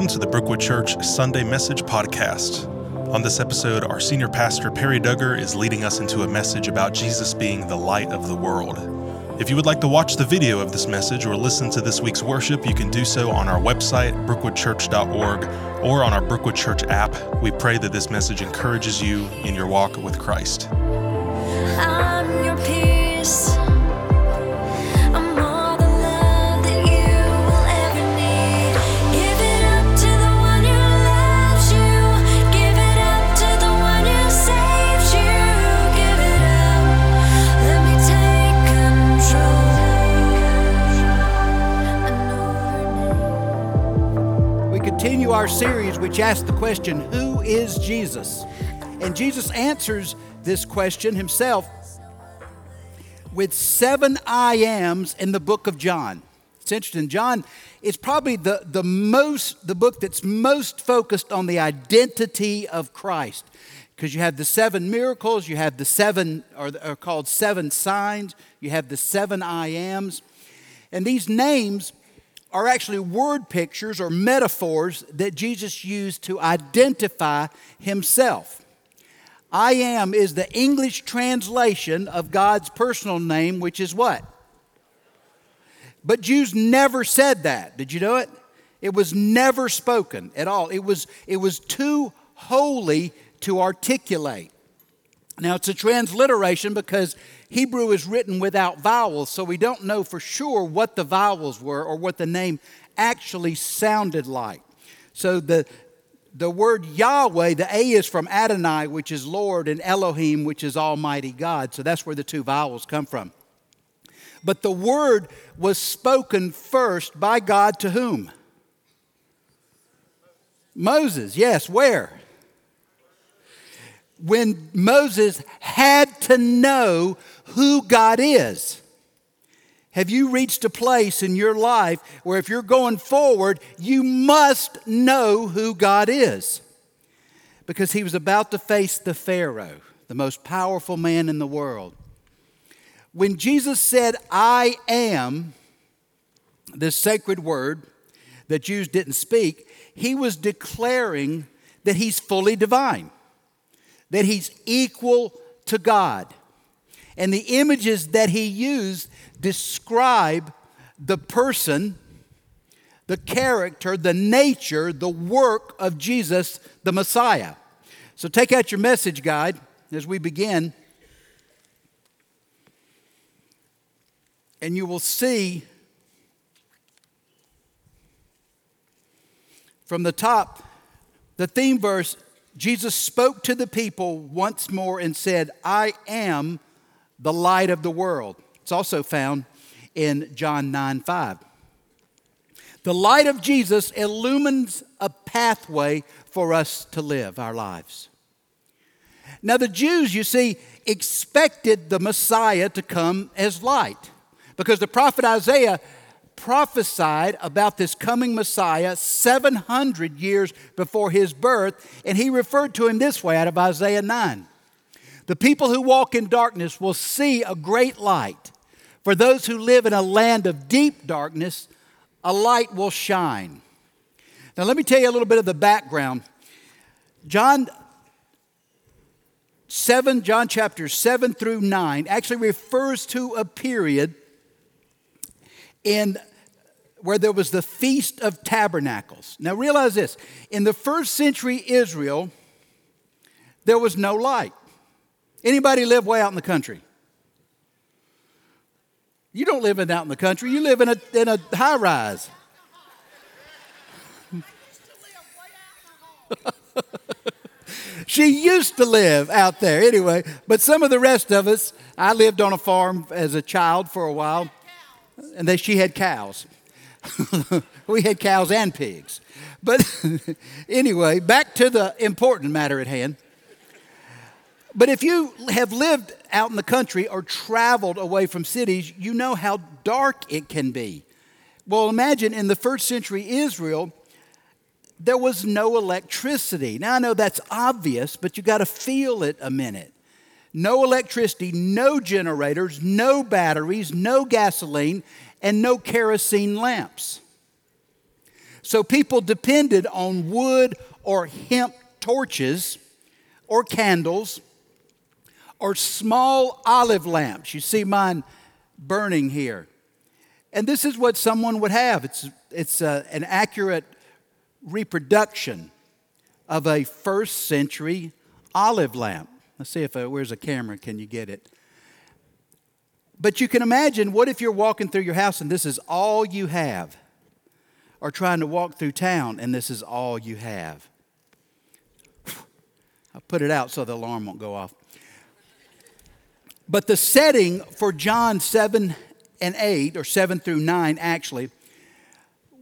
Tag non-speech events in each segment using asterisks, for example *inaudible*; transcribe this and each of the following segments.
welcome to the Brookwood Church Sunday Message Podcast. On this episode, our senior pastor, Perry Duggar, is leading us into a message about Jesus being the light of the world. If you would like to watch the video of this message or listen to this week's worship, you can do so on our website, brookwoodchurch.org, or on our Brookwood Church app. We pray that this message encourages you in your walk with Christ. Our series, which asks the question, Who is Jesus? And Jesus answers this question himself with seven I ams in the book of John. It's interesting. John is probably the, the most the book that's most focused on the identity of Christ. Because you have the seven miracles, you have the seven, or are called seven signs, you have the seven I ams. And these names are actually word pictures or metaphors that Jesus used to identify himself. I am is the English translation of God's personal name, which is what? But Jews never said that. Did you know it? It was never spoken at all. It was, it was too holy to articulate. Now, it's a transliteration because Hebrew is written without vowels, so we don't know for sure what the vowels were or what the name actually sounded like. So the, the word Yahweh, the A is from Adonai, which is Lord, and Elohim, which is Almighty God. So that's where the two vowels come from. But the word was spoken first by God to whom? Moses, yes, where? When Moses had to know who God is. Have you reached a place in your life where if you're going forward, you must know who God is? Because he was about to face the Pharaoh, the most powerful man in the world. When Jesus said, I am, this sacred word that Jews didn't speak, he was declaring that he's fully divine, that he's equal to God. And the images that he used describe the person, the character, the nature, the work of Jesus, the Messiah. So take out your message guide as we begin, and you will see from the top the theme verse Jesus spoke to the people once more and said, I am the light of the world. It's also found in John 9 5. The light of Jesus illumines a pathway for us to live our lives. Now, the Jews, you see, expected the Messiah to come as light because the prophet Isaiah prophesied about this coming Messiah 700 years before his birth, and he referred to him this way out of Isaiah 9. The people who walk in darkness will see a great light. For those who live in a land of deep darkness, a light will shine. Now, let me tell you a little bit of the background. John 7, John chapter 7 through 9, actually refers to a period in where there was the Feast of Tabernacles. Now, realize this in the first century Israel, there was no light. Anybody live way out in the country? You don't live in out in the country. You live in a, in a high rise. *laughs* she used to live out there anyway, but some of the rest of us, I lived on a farm as a child for a while, and they, she had cows. *laughs* we had cows and pigs. But *laughs* anyway, back to the important matter at hand. But if you have lived out in the country or traveled away from cities, you know how dark it can be. Well, imagine in the first century Israel, there was no electricity. Now, I know that's obvious, but you got to feel it a minute. No electricity, no generators, no batteries, no gasoline, and no kerosene lamps. So people depended on wood or hemp torches or candles or small olive lamps. You see mine burning here. And this is what someone would have. It's, it's uh, an accurate reproduction of a first century olive lamp. Let's see if uh, where's a camera? Can you get it? But you can imagine what if you're walking through your house and this is all you have, or trying to walk through town and this is all you have. *sighs* I'll put it out so the alarm won't go off. But the setting for John 7 and 8, or 7 through 9 actually,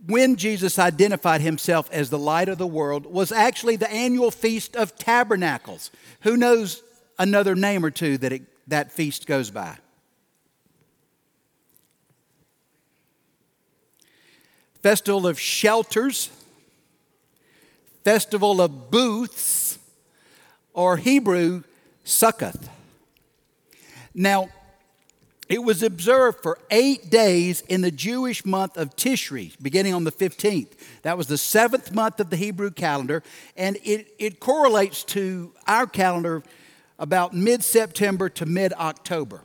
when Jesus identified himself as the light of the world, was actually the annual Feast of Tabernacles. Who knows another name or two that it, that feast goes by? Festival of Shelters, Festival of Booths, or Hebrew, Succoth. Now, it was observed for eight days in the Jewish month of Tishri, beginning on the 15th. That was the seventh month of the Hebrew calendar, and it, it correlates to our calendar about mid September to mid October.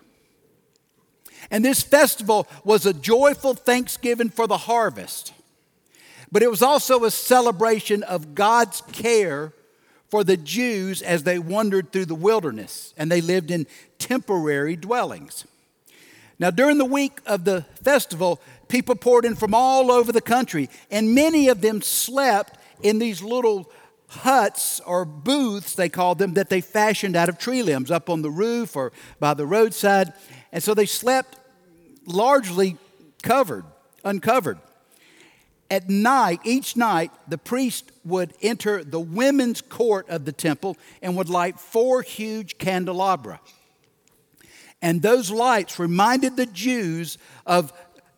And this festival was a joyful thanksgiving for the harvest, but it was also a celebration of God's care for the Jews as they wandered through the wilderness and they lived in temporary dwellings. Now, during the week of the festival, people poured in from all over the country, and many of them slept in these little huts or booths, they called them, that they fashioned out of tree limbs up on the roof or by the roadside. And so they slept largely covered, uncovered. At night, each night, the priest would enter the women's court of the temple and would light four huge candelabra. And those lights reminded the Jews of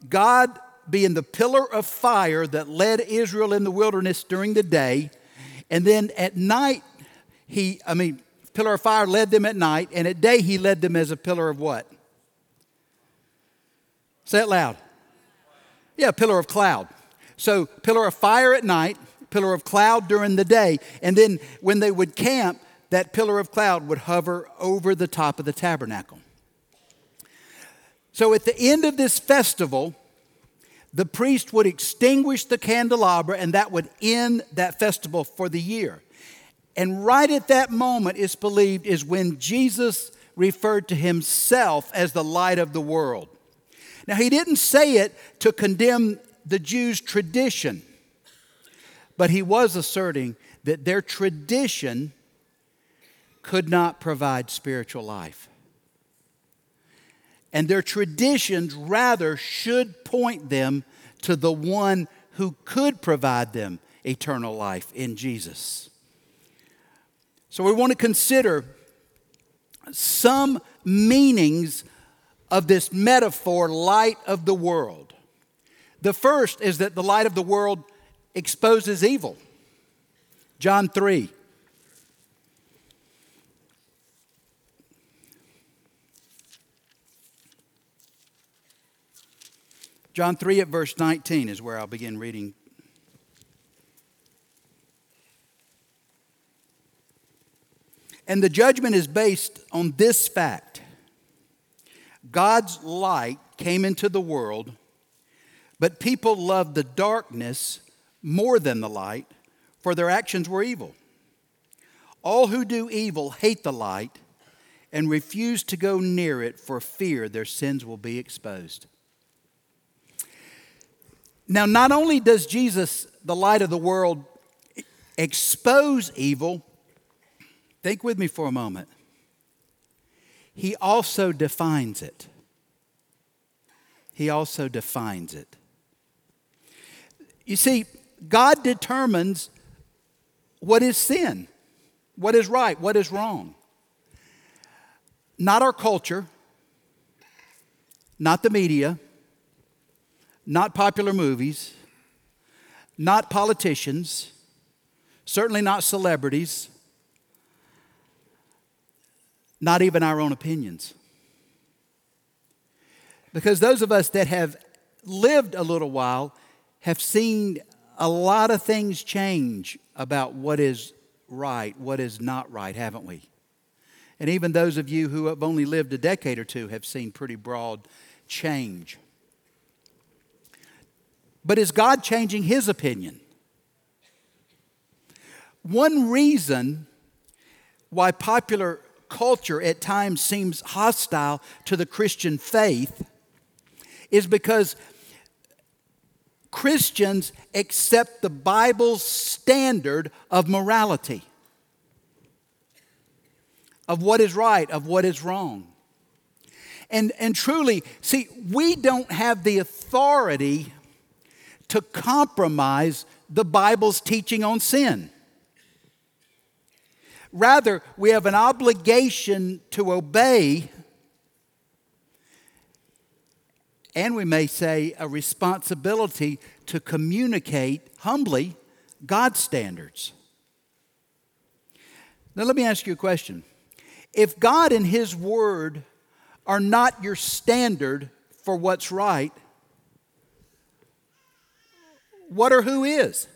God being the pillar of fire that led Israel in the wilderness during the day. And then at night, he, I mean, pillar of fire led them at night, and at day he led them as a pillar of what? Say it loud. Yeah, pillar of cloud. So, pillar of fire at night, pillar of cloud during the day, and then when they would camp, that pillar of cloud would hover over the top of the tabernacle. So at the end of this festival, the priest would extinguish the candelabra and that would end that festival for the year. And right at that moment, it's believed, is when Jesus referred to himself as the light of the world. Now, he didn't say it to condemn the Jews' tradition, but he was asserting that their tradition could not provide spiritual life and their traditions rather should point them to the one who could provide them eternal life in Jesus. So we want to consider some meanings of this metaphor, light of the world. The first is that the light of the world exposes evil. John 3. John 3 at verse 19 is where I'll begin reading. And the judgment is based on this fact God's light came into the world, but people loved the darkness more than the light, for their actions were evil. All who do evil hate the light and refuse to go near it for fear their sins will be exposed. Now, not only does Jesus, the light of the world, expose evil, think with me for a moment, he also defines it. He also defines it. You see, God determines what is sin, what is right, what is wrong. Not our culture, not the media, not popular movies, not politicians, certainly not celebrities, not even our own opinions. Because those of us that have lived a little while have seen a lot of things change about what is right, what is not right, haven't we? And even those of you who have only lived a decade or two have seen pretty broad change. But is God changing his opinion? One reason why popular culture at times seems hostile to the Christian faith is because Christians accept the Bible's standard of morality, of what is right, of what is wrong. And, and truly, see, we don't have the authority to compromise the Bible's teaching on sin. Rather, we have an obligation to obey, and we may say a responsibility to communicate humbly God's standards. Now, let me ask you a question. If God and His Word are not your standard for what's right, what or who is?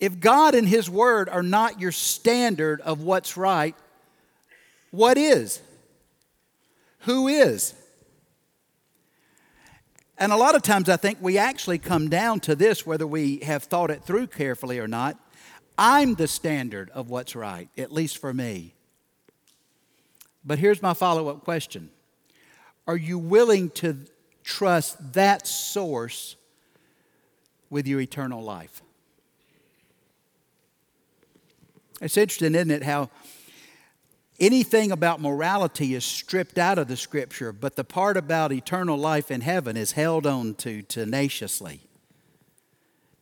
If God and His Word are not your standard of what's right, what is? Who is? And a lot of times I think we actually come down to this, whether we have thought it through carefully or not. I'm the standard of what's right, at least for me. But here's my follow up question Are you willing to trust that source with your eternal life? It's interesting, isn't it, how anything about morality is stripped out of the scripture, but the part about eternal life in heaven is held on to tenaciously.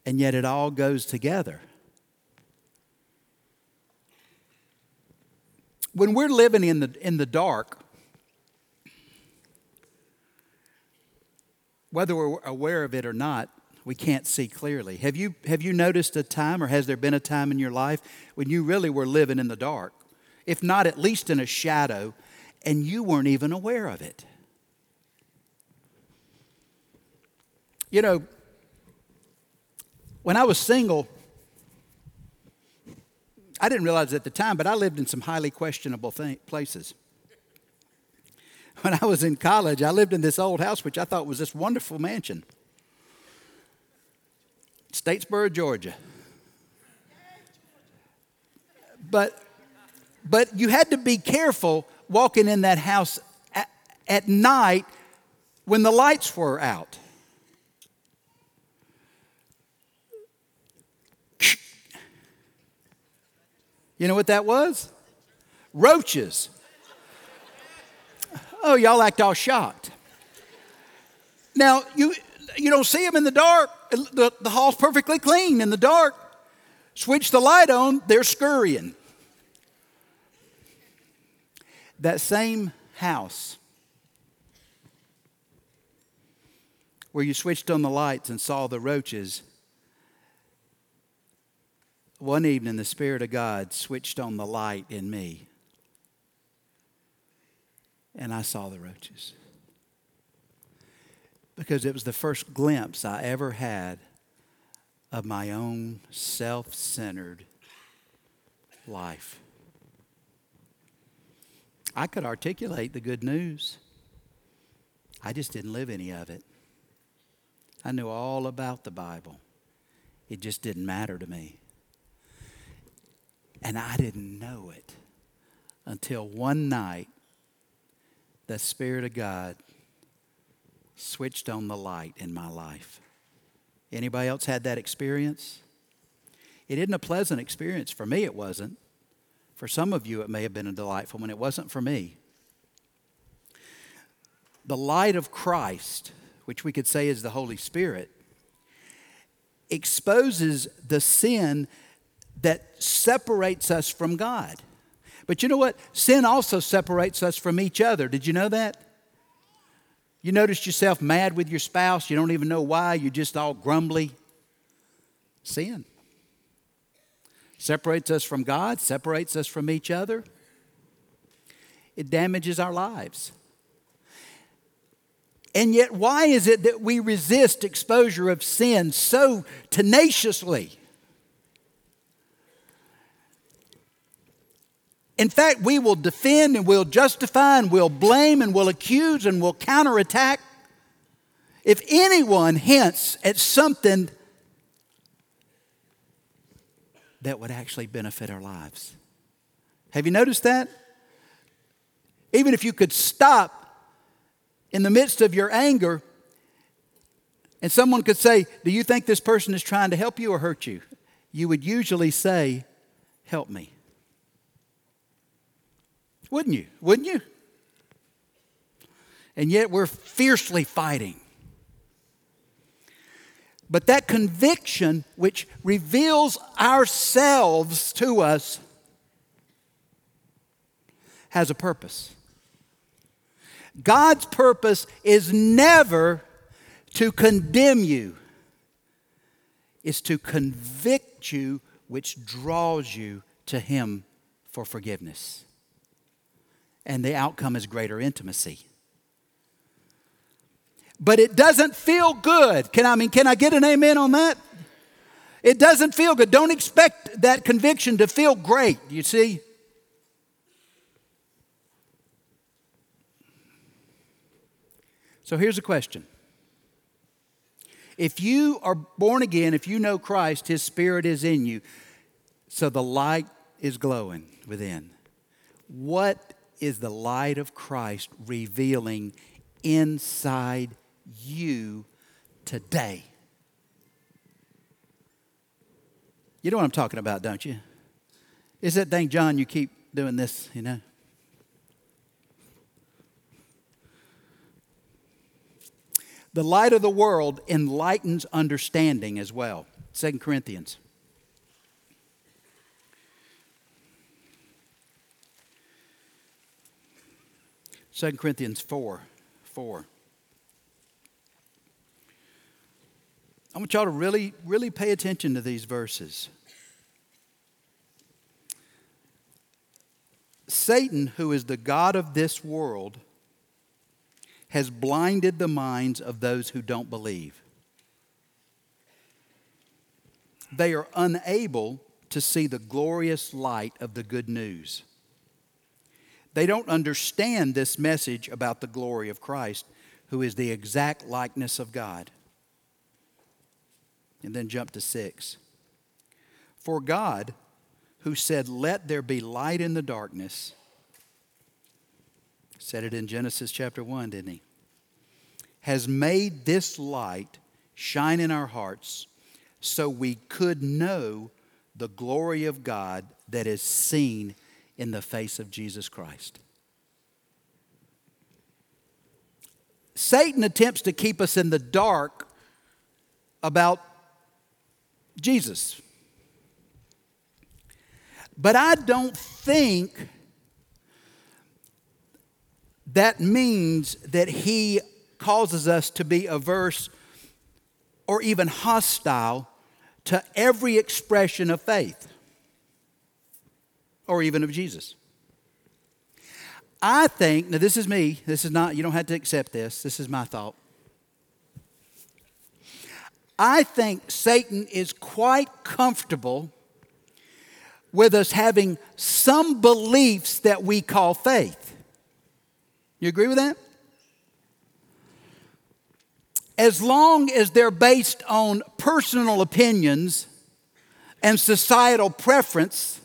And yet it all goes together. When we're living in the, in the dark, whether we're aware of it or not, we can't see clearly. Have you, have you noticed a time, or has there been a time in your life when you really were living in the dark? If not, at least in a shadow, and you weren't even aware of it. You know, when I was single, I didn't realize at the time, but I lived in some highly questionable th- places. When I was in college, I lived in this old house, which I thought was this wonderful mansion. Statesboro, Georgia. But, but you had to be careful walking in that house at, at night when the lights were out. You know what that was? Roaches. Oh, y'all act all shocked. Now, you, you don't see them in the dark. The, the hall's perfectly clean in the dark. Switch the light on, they're scurrying. That same house where you switched on the lights and saw the roaches, one evening the Spirit of God switched on the light in me, and I saw the roaches because it was the first glimpse I ever had of my own self centered life. I could articulate the good news, I just didn't live any of it. I knew all about the Bible, it just didn't matter to me. And I didn't know it until one night the Spirit of God switched on the light in my life. Anybody else had that experience? It isn't a pleasant experience. For me, it wasn't. For some of you, it may have been a delightful one. It wasn't for me. The light of Christ, which we could say is the Holy Spirit, exposes the sin that separates us from God. But you know what? Sin also separates us from each other. Did you know that? You noticed yourself mad with your spouse, you don't even know why, you're just all grumbly. Sin. Separates us from God, separates us from each other. It damages our lives. And yet, why is it that we resist exposure of sin so tenaciously? In fact, we will defend and we'll justify and we'll blame and we'll accuse and we'll counterattack. If anyone hints at something that would actually benefit our lives. Have you noticed that? Even if you could stop in the midst of your anger and someone could say, Do you think this person is trying to help you or hurt you? You would usually say, Help me. Wouldn't you? Wouldn't you? And yet we're fiercely fighting. But that conviction, which reveals ourselves to us, has a purpose. God's purpose is never to condemn you, it's to convict you, which draws you to Him for forgiveness. And the outcome is greater intimacy. But it doesn't feel good. Can I mean can I get an amen on that? It doesn't feel good. Don't expect that conviction to feel great, you see? So here's a question. If you are born again, if you know Christ, His Spirit is in you, so the light is glowing within. What is the light of Christ revealing inside you today? You know what I'm talking about, don't you? Is that thing, John, you keep doing this, you know? The light of the world enlightens understanding as well. 2 Corinthians. Second Corinthians 4 4. I want y'all to really, really pay attention to these verses. Satan, who is the God of this world, has blinded the minds of those who don't believe. They are unable to see the glorious light of the good news. They don't understand this message about the glory of Christ, who is the exact likeness of God. And then jump to six. For God, who said, Let there be light in the darkness, said it in Genesis chapter 1, didn't he? Has made this light shine in our hearts so we could know the glory of God that is seen in the face of Jesus Christ. Satan attempts to keep us in the dark about Jesus. But I don't think that means that he causes us to be averse or even hostile to every expression of faith or even of Jesus. I think, now this is me, this is not, you don't have to accept this, this is my thought. I think Satan is quite comfortable with us having some beliefs that we call faith. You agree with that? As long as they're based on personal opinions and societal preference,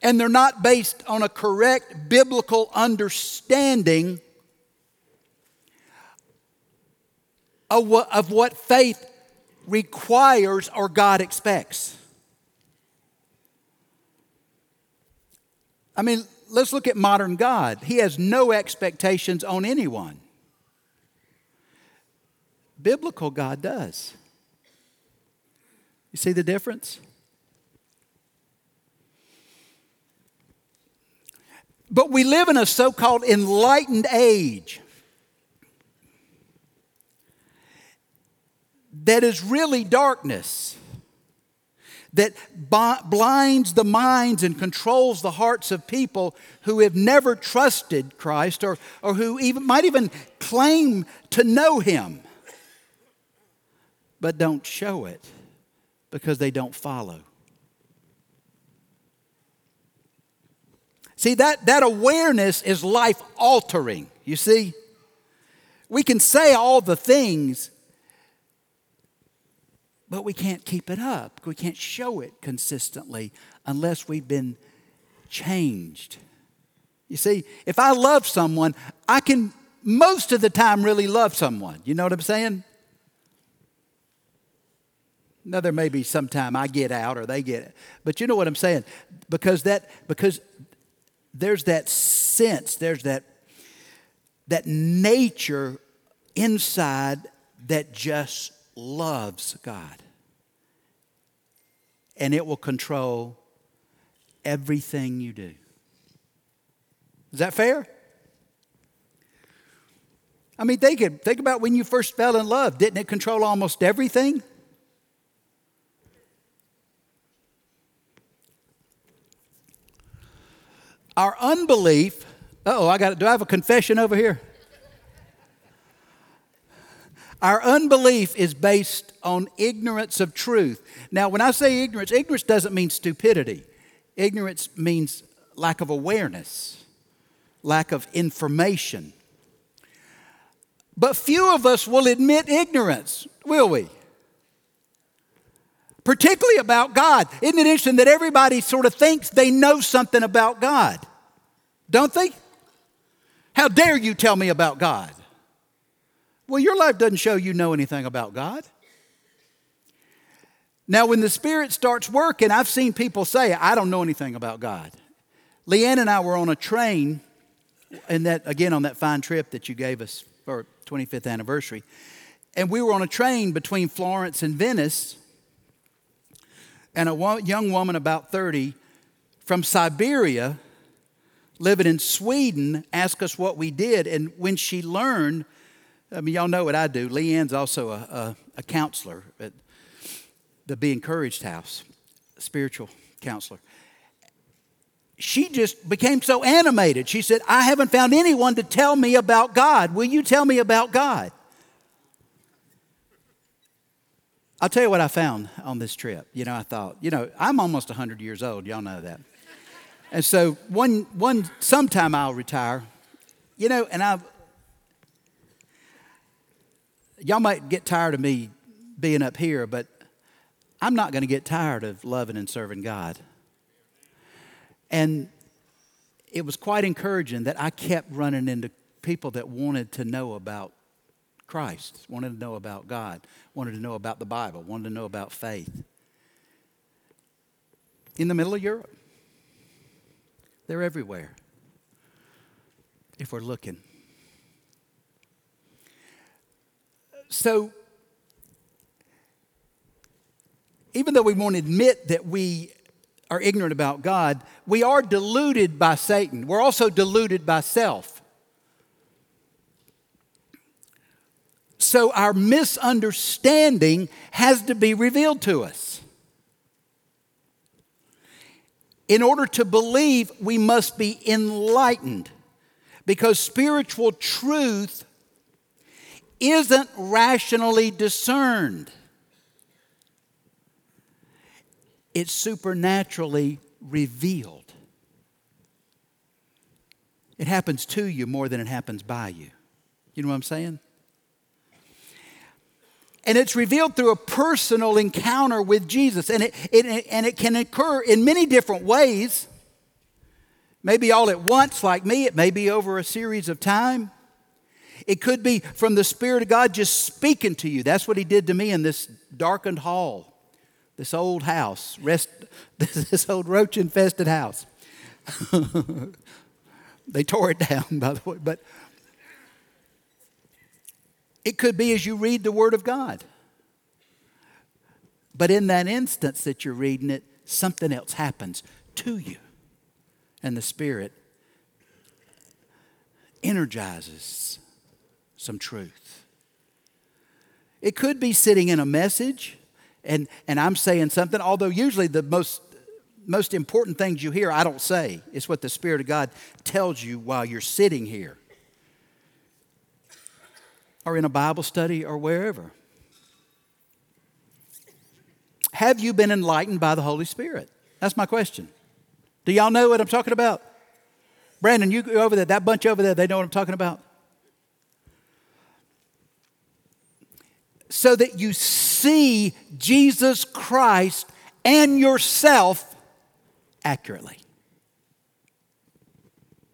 and they're not based on a correct biblical understanding of what, faith requires or God expects. I mean, let's look at modern God. He has no expectations on anyone. Biblical God does. You see the difference? But we live in a so called enlightened age that is really darkness. that blinds the minds and controls the hearts of people who have never trusted Christ or, or who even, might even claim to know Him, but don't show it because they don't follow. See, that, that awareness is life altering, you see? We can say all the things, but we can't keep it up. We can't show it consistently unless we've been changed. You see, if I love someone, I can most of the time really love someone. You know what I'm saying? Now there may be some time I get out or they get it. But you know what I'm saying? Because that because there's that sense, there's that, that nature inside that just loves God. And it will control everything you do. Is that fair? I mean, think, think about when you first fell in love. Didn't it control almost everything? Our unbelief, oh, I got it. Do I have a confession over here? Our unbelief is based on ignorance of truth. Now, when I say ignorance, ignorance doesn't mean stupidity. Ignorance means lack of awareness, lack of information. But few of us will admit ignorance, will we? particularly about God. Isn't it interesting that everybody sort of thinks they know something about God? Don't they? How dare you tell me about God? Well, your life doesn't show you know anything about God. Now, when the Spirit starts working, I've seen people say, I don't know anything about God. Leanne and I were on a train, and that, again, on that fine trip that you gave us for 25th anniversary. And we were on a train between Florence and Venice, and a young woman about 30 from Siberia living in Sweden asked us what we did. And when she learned, I mean, y'all know what I do. Leanne's also a, a, a counselor at the Be Encouraged House, spiritual counselor. She just became so animated. She said, I haven't found anyone to tell me about God. Will you tell me about God? I'll tell you what I found on this trip. You know, I thought, you know, I'm almost 100 years old. Y'all know that. And so one, one, sometime I'll retire. You know, and I, y'all might get tired of me being up here, but I'm not going to get tired of loving and serving God. And it was quite encouraging that I kept running into people that wanted to know about Christ, wanted to know about God, wanted to know about the Bible, wanted to know about faith. In the middle of Europe, they're everywhere if we're looking. So, even though we won't admit that we are ignorant about God, we are deluded by Satan. We're also deluded by self. So our misunderstanding has to be revealed to us. In order to believe, we must be enlightened because spiritual truth isn't rationally discerned, it's supernaturally revealed. It happens to you more than it happens by you. You know what I'm saying? And it's revealed through a personal encounter with Jesus. And it, it, and it can occur in many different ways. Maybe all at once, like me, it may be over a series of time. It could be from the Spirit of God just speaking to you. That's what He did to me in this darkened hall, this old house, rest, *laughs* this old roach infested house. *laughs* they tore it down, by the way. But it could be as you read the Word of God. But in that instance that you're reading it, something else happens to you. And the Spirit energizes some truth. It could be sitting in a message. and, and I'm saying something, although usually the most, most important things you hear, I don't say. It's what the Spirit of God tells you while you're sitting here or in a Bible study or wherever. Have you been enlightened by the Holy Spirit? That's my question. Do y'all know what I'm talking about? Brandon, you go over there, that bunch over there, they know what I'm talking about? So that you see Jesus Christ and yourself accurately.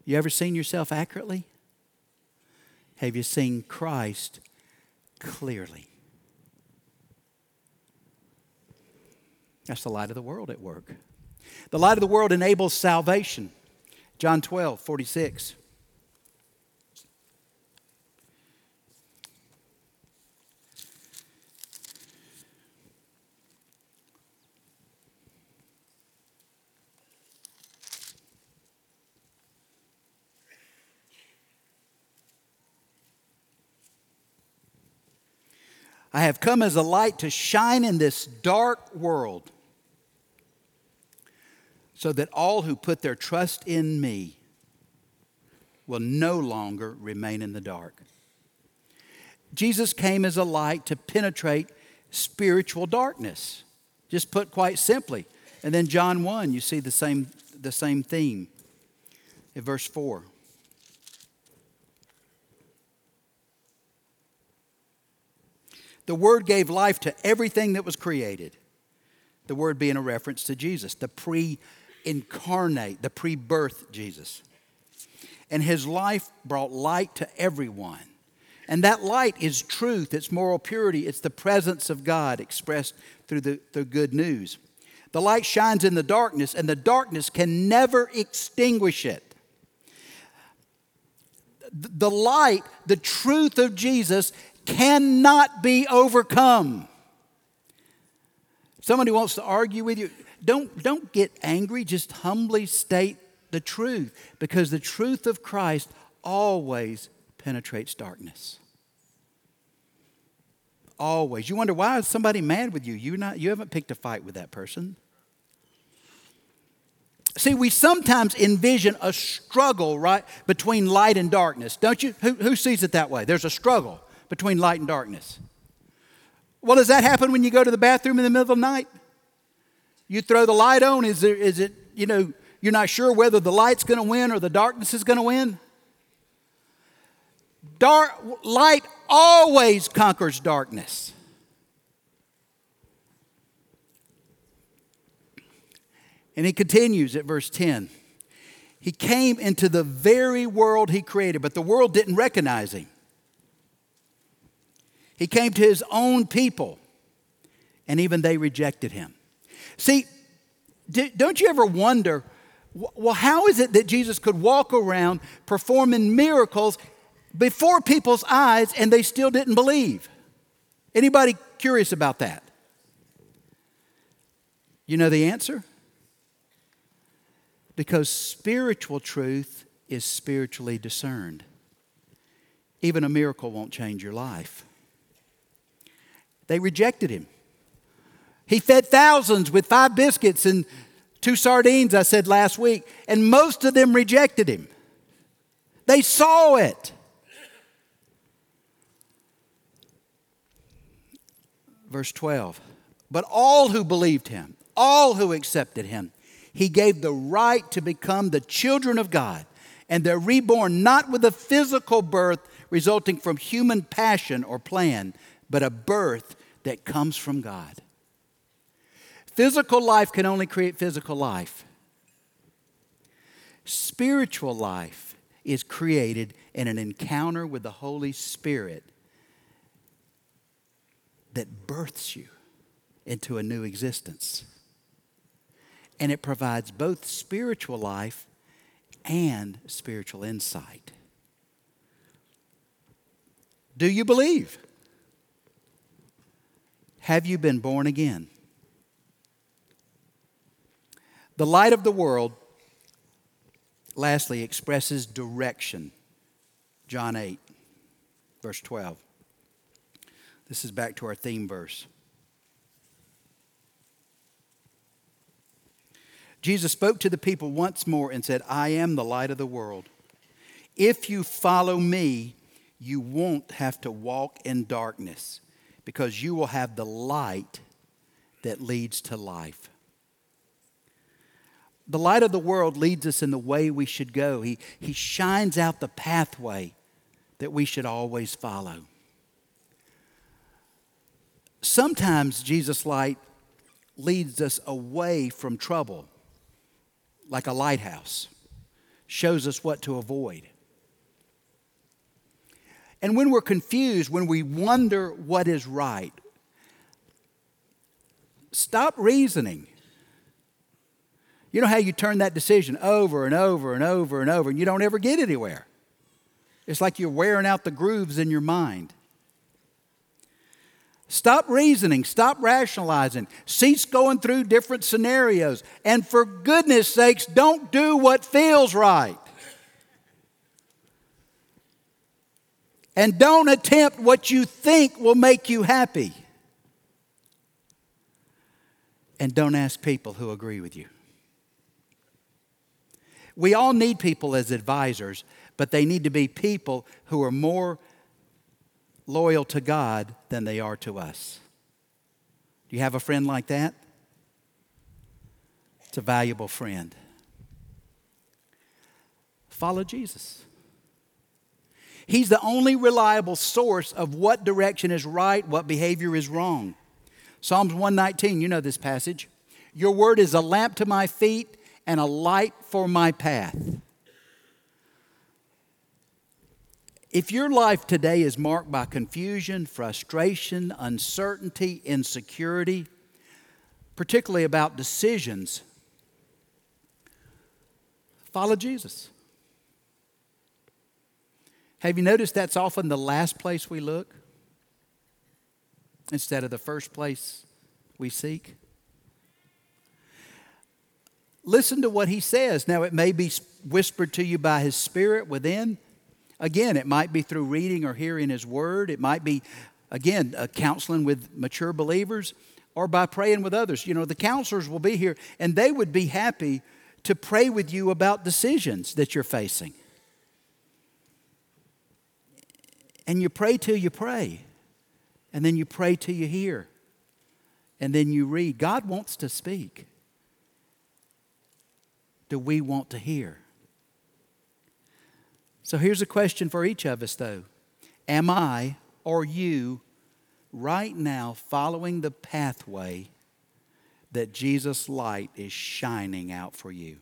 You ever seen yourself accurately? Have you seen Christ clearly? That's the light of the world at work. The light of the world enables salvation. John 12, 46. I have come as a light to shine in this dark world so that all who put their trust in me will no longer remain in the dark. Jesus came as a light to penetrate spiritual darkness, just put quite simply. And then John 1, you see the same, the same theme in verse 4. The Word gave life to everything that was created. The Word being a reference to Jesus, the pre incarnate, the pre birth Jesus. And His life brought light to everyone. And that light is truth, it's moral purity, it's the presence of God expressed through the, the good news. The light shines in the darkness, and the darkness can never extinguish it the light, the truth of Jesus cannot be overcome. Somebody wants to argue with you, don't, don't get angry, just humbly state the truth because the truth of Christ always penetrates darkness. Always. You wonder why is somebody mad with you? You're not, you haven't picked a fight with that person. See, we sometimes envision a struggle, right, between light and darkness. Don't you? Who, who sees it that way? There's a struggle between light and darkness. Well, does that happen when you go to the bathroom in the middle of the night? You throw the light on, is, there, is it, you know, you're not sure whether the light's going to win or the darkness is going to win? Dark, light always conquers darkness. And he continues at verse 10. He came into the very world he created, but the world didn't recognize him. He came to his own people, and even they rejected him. See, don't you ever wonder, well, how is it that Jesus could walk around performing miracles before people's eyes and they still didn't believe? Anybody curious about that? You know the answer? Because spiritual truth is spiritually discerned. Even a miracle won't change your life. They rejected him. He fed thousands with five biscuits and two sardines, I said last week, and most of them rejected him. They saw it. Verse 12. But all who believed him, all who accepted him, he gave the right to become the children of God. And they're reborn not with a physical birth resulting from human passion or plan, but a birth that comes from God. Physical life can only create physical life. Spiritual life is created in an encounter with the Holy Spirit that births you into a new existence. And it provides both spiritual life and spiritual insight. Do you believe? Have you been born again? The light of the world, lastly, expresses direction. John 8, verse 12. This is back to our theme verse. Jesus spoke to the people once more and said, I am the light of the world. If you follow me, you won't have to walk in darkness because you will have the light that leads to life. The light of the world leads us in the way we should go. He, he shines out the pathway that we should always follow. Sometimes Jesus' light leads us away from trouble, like a lighthouse, shows us what to avoid. And when we're confused, when we wonder what is right, stop reasoning. You know how you turn that decision over and over and over and over, and you don't ever get anywhere. It's like you're wearing out the grooves in your mind. Stop reasoning, stop rationalizing, cease going through different scenarios, and for goodness sakes, don't do what feels right. And don't attempt what you think will make you happy. And don't ask people who agree with you. We all need people as advisors, but they need to be people who are more loyal to God than they are to us. Do you have a friend like that? It's a valuable friend. Follow Jesus. He's the only reliable source of what direction is right, what behavior is wrong. Psalms 119, you know this passage. Your word is a lamp to my feet and a light for my path. If your life today is marked by confusion, frustration, uncertainty, insecurity, particularly about decisions, follow Jesus. Have you noticed that's often the last place we look instead of the first place we seek? Listen to what he says. Now, it may be whispered to you by his spirit within. Again, it might be through reading or hearing his word. It might be, again, counseling with mature believers or by praying with others. You know, the counselors will be here and they would be happy to pray with you about decisions that you're facing. And you pray till you pray, and then you pray till you hear, and then you read. God wants to speak. Do we want to hear? So here's a question for each of us, though Am I or you right now following the pathway that Jesus' light is shining out for you?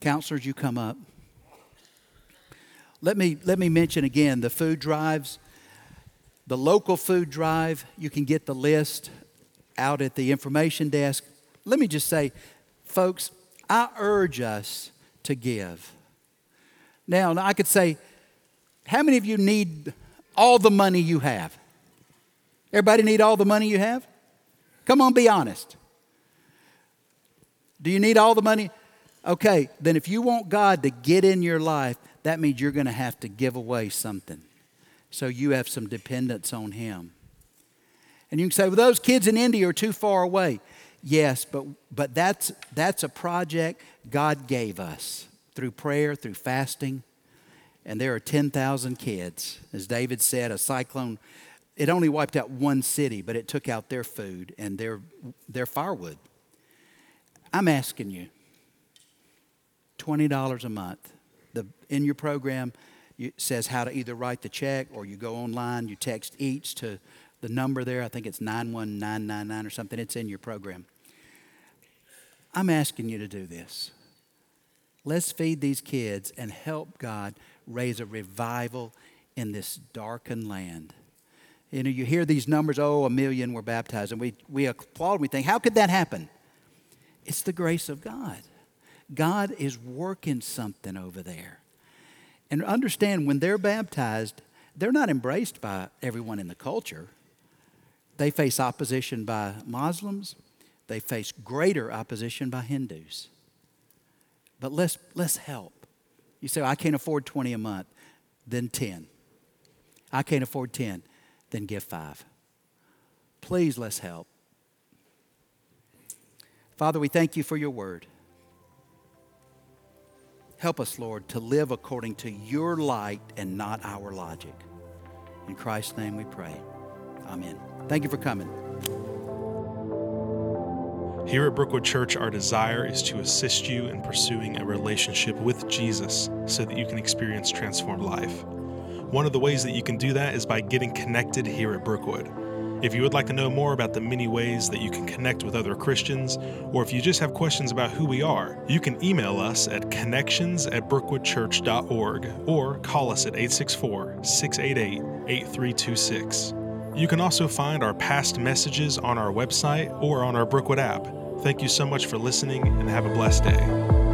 Counselors, you come up. Let me, let me mention again the food drives. The local food drive, you can get the list out at the information desk. Let me just say, folks, I urge us to give. Now, I could say, how many of you need all the money you have? Everybody need all the money you have? Come on, be honest. Do you need all the money? Okay, then if you want God to get in your life, that means you're going to have to give away something. So you have some dependence on Him. And you can say, well, those kids in India are too far away. Yes, but, but that's, that's a project God gave us through prayer, through fasting. And there are 10,000 kids. As David said, a cyclone, it only wiped out one city, but it took out their food and their, their firewood. I'm asking you $20 a month. In your program, it says how to either write the check or you go online, you text each to the number there. I think it's 91999 or something. It's in your program. I'm asking you to do this. Let's feed these kids and help God raise a revival in this darkened land. You know, you hear these numbers, oh, a million were baptized, and we, we applaud we think, how could that happen? It's the grace of God. God is working something over there. And understand when they're baptized, they're not embraced by everyone in the culture. They face opposition by Muslims, they face greater opposition by Hindus. But let's, let's help. You say, I can't afford 20 a month, then 10. I can't afford 10, then give five. Please let's help. Father, we thank you for your word. Help us, Lord, to live according to your light and not our logic. In Christ's name we pray. Amen. Thank you for coming. Here at Brookwood Church, our desire is to assist you in pursuing a relationship with Jesus so that you can experience transformed life. One of the ways that you can do that is by getting connected here at Brookwood. If you would like to know more about the many ways that you can connect with other Christians, or if you just have questions about who we are, you can email us at connections at brookwoodchurch.org or call us at 864 688 8326. You can also find our past messages on our website or on our Brookwood app. Thank you so much for listening and have a blessed day.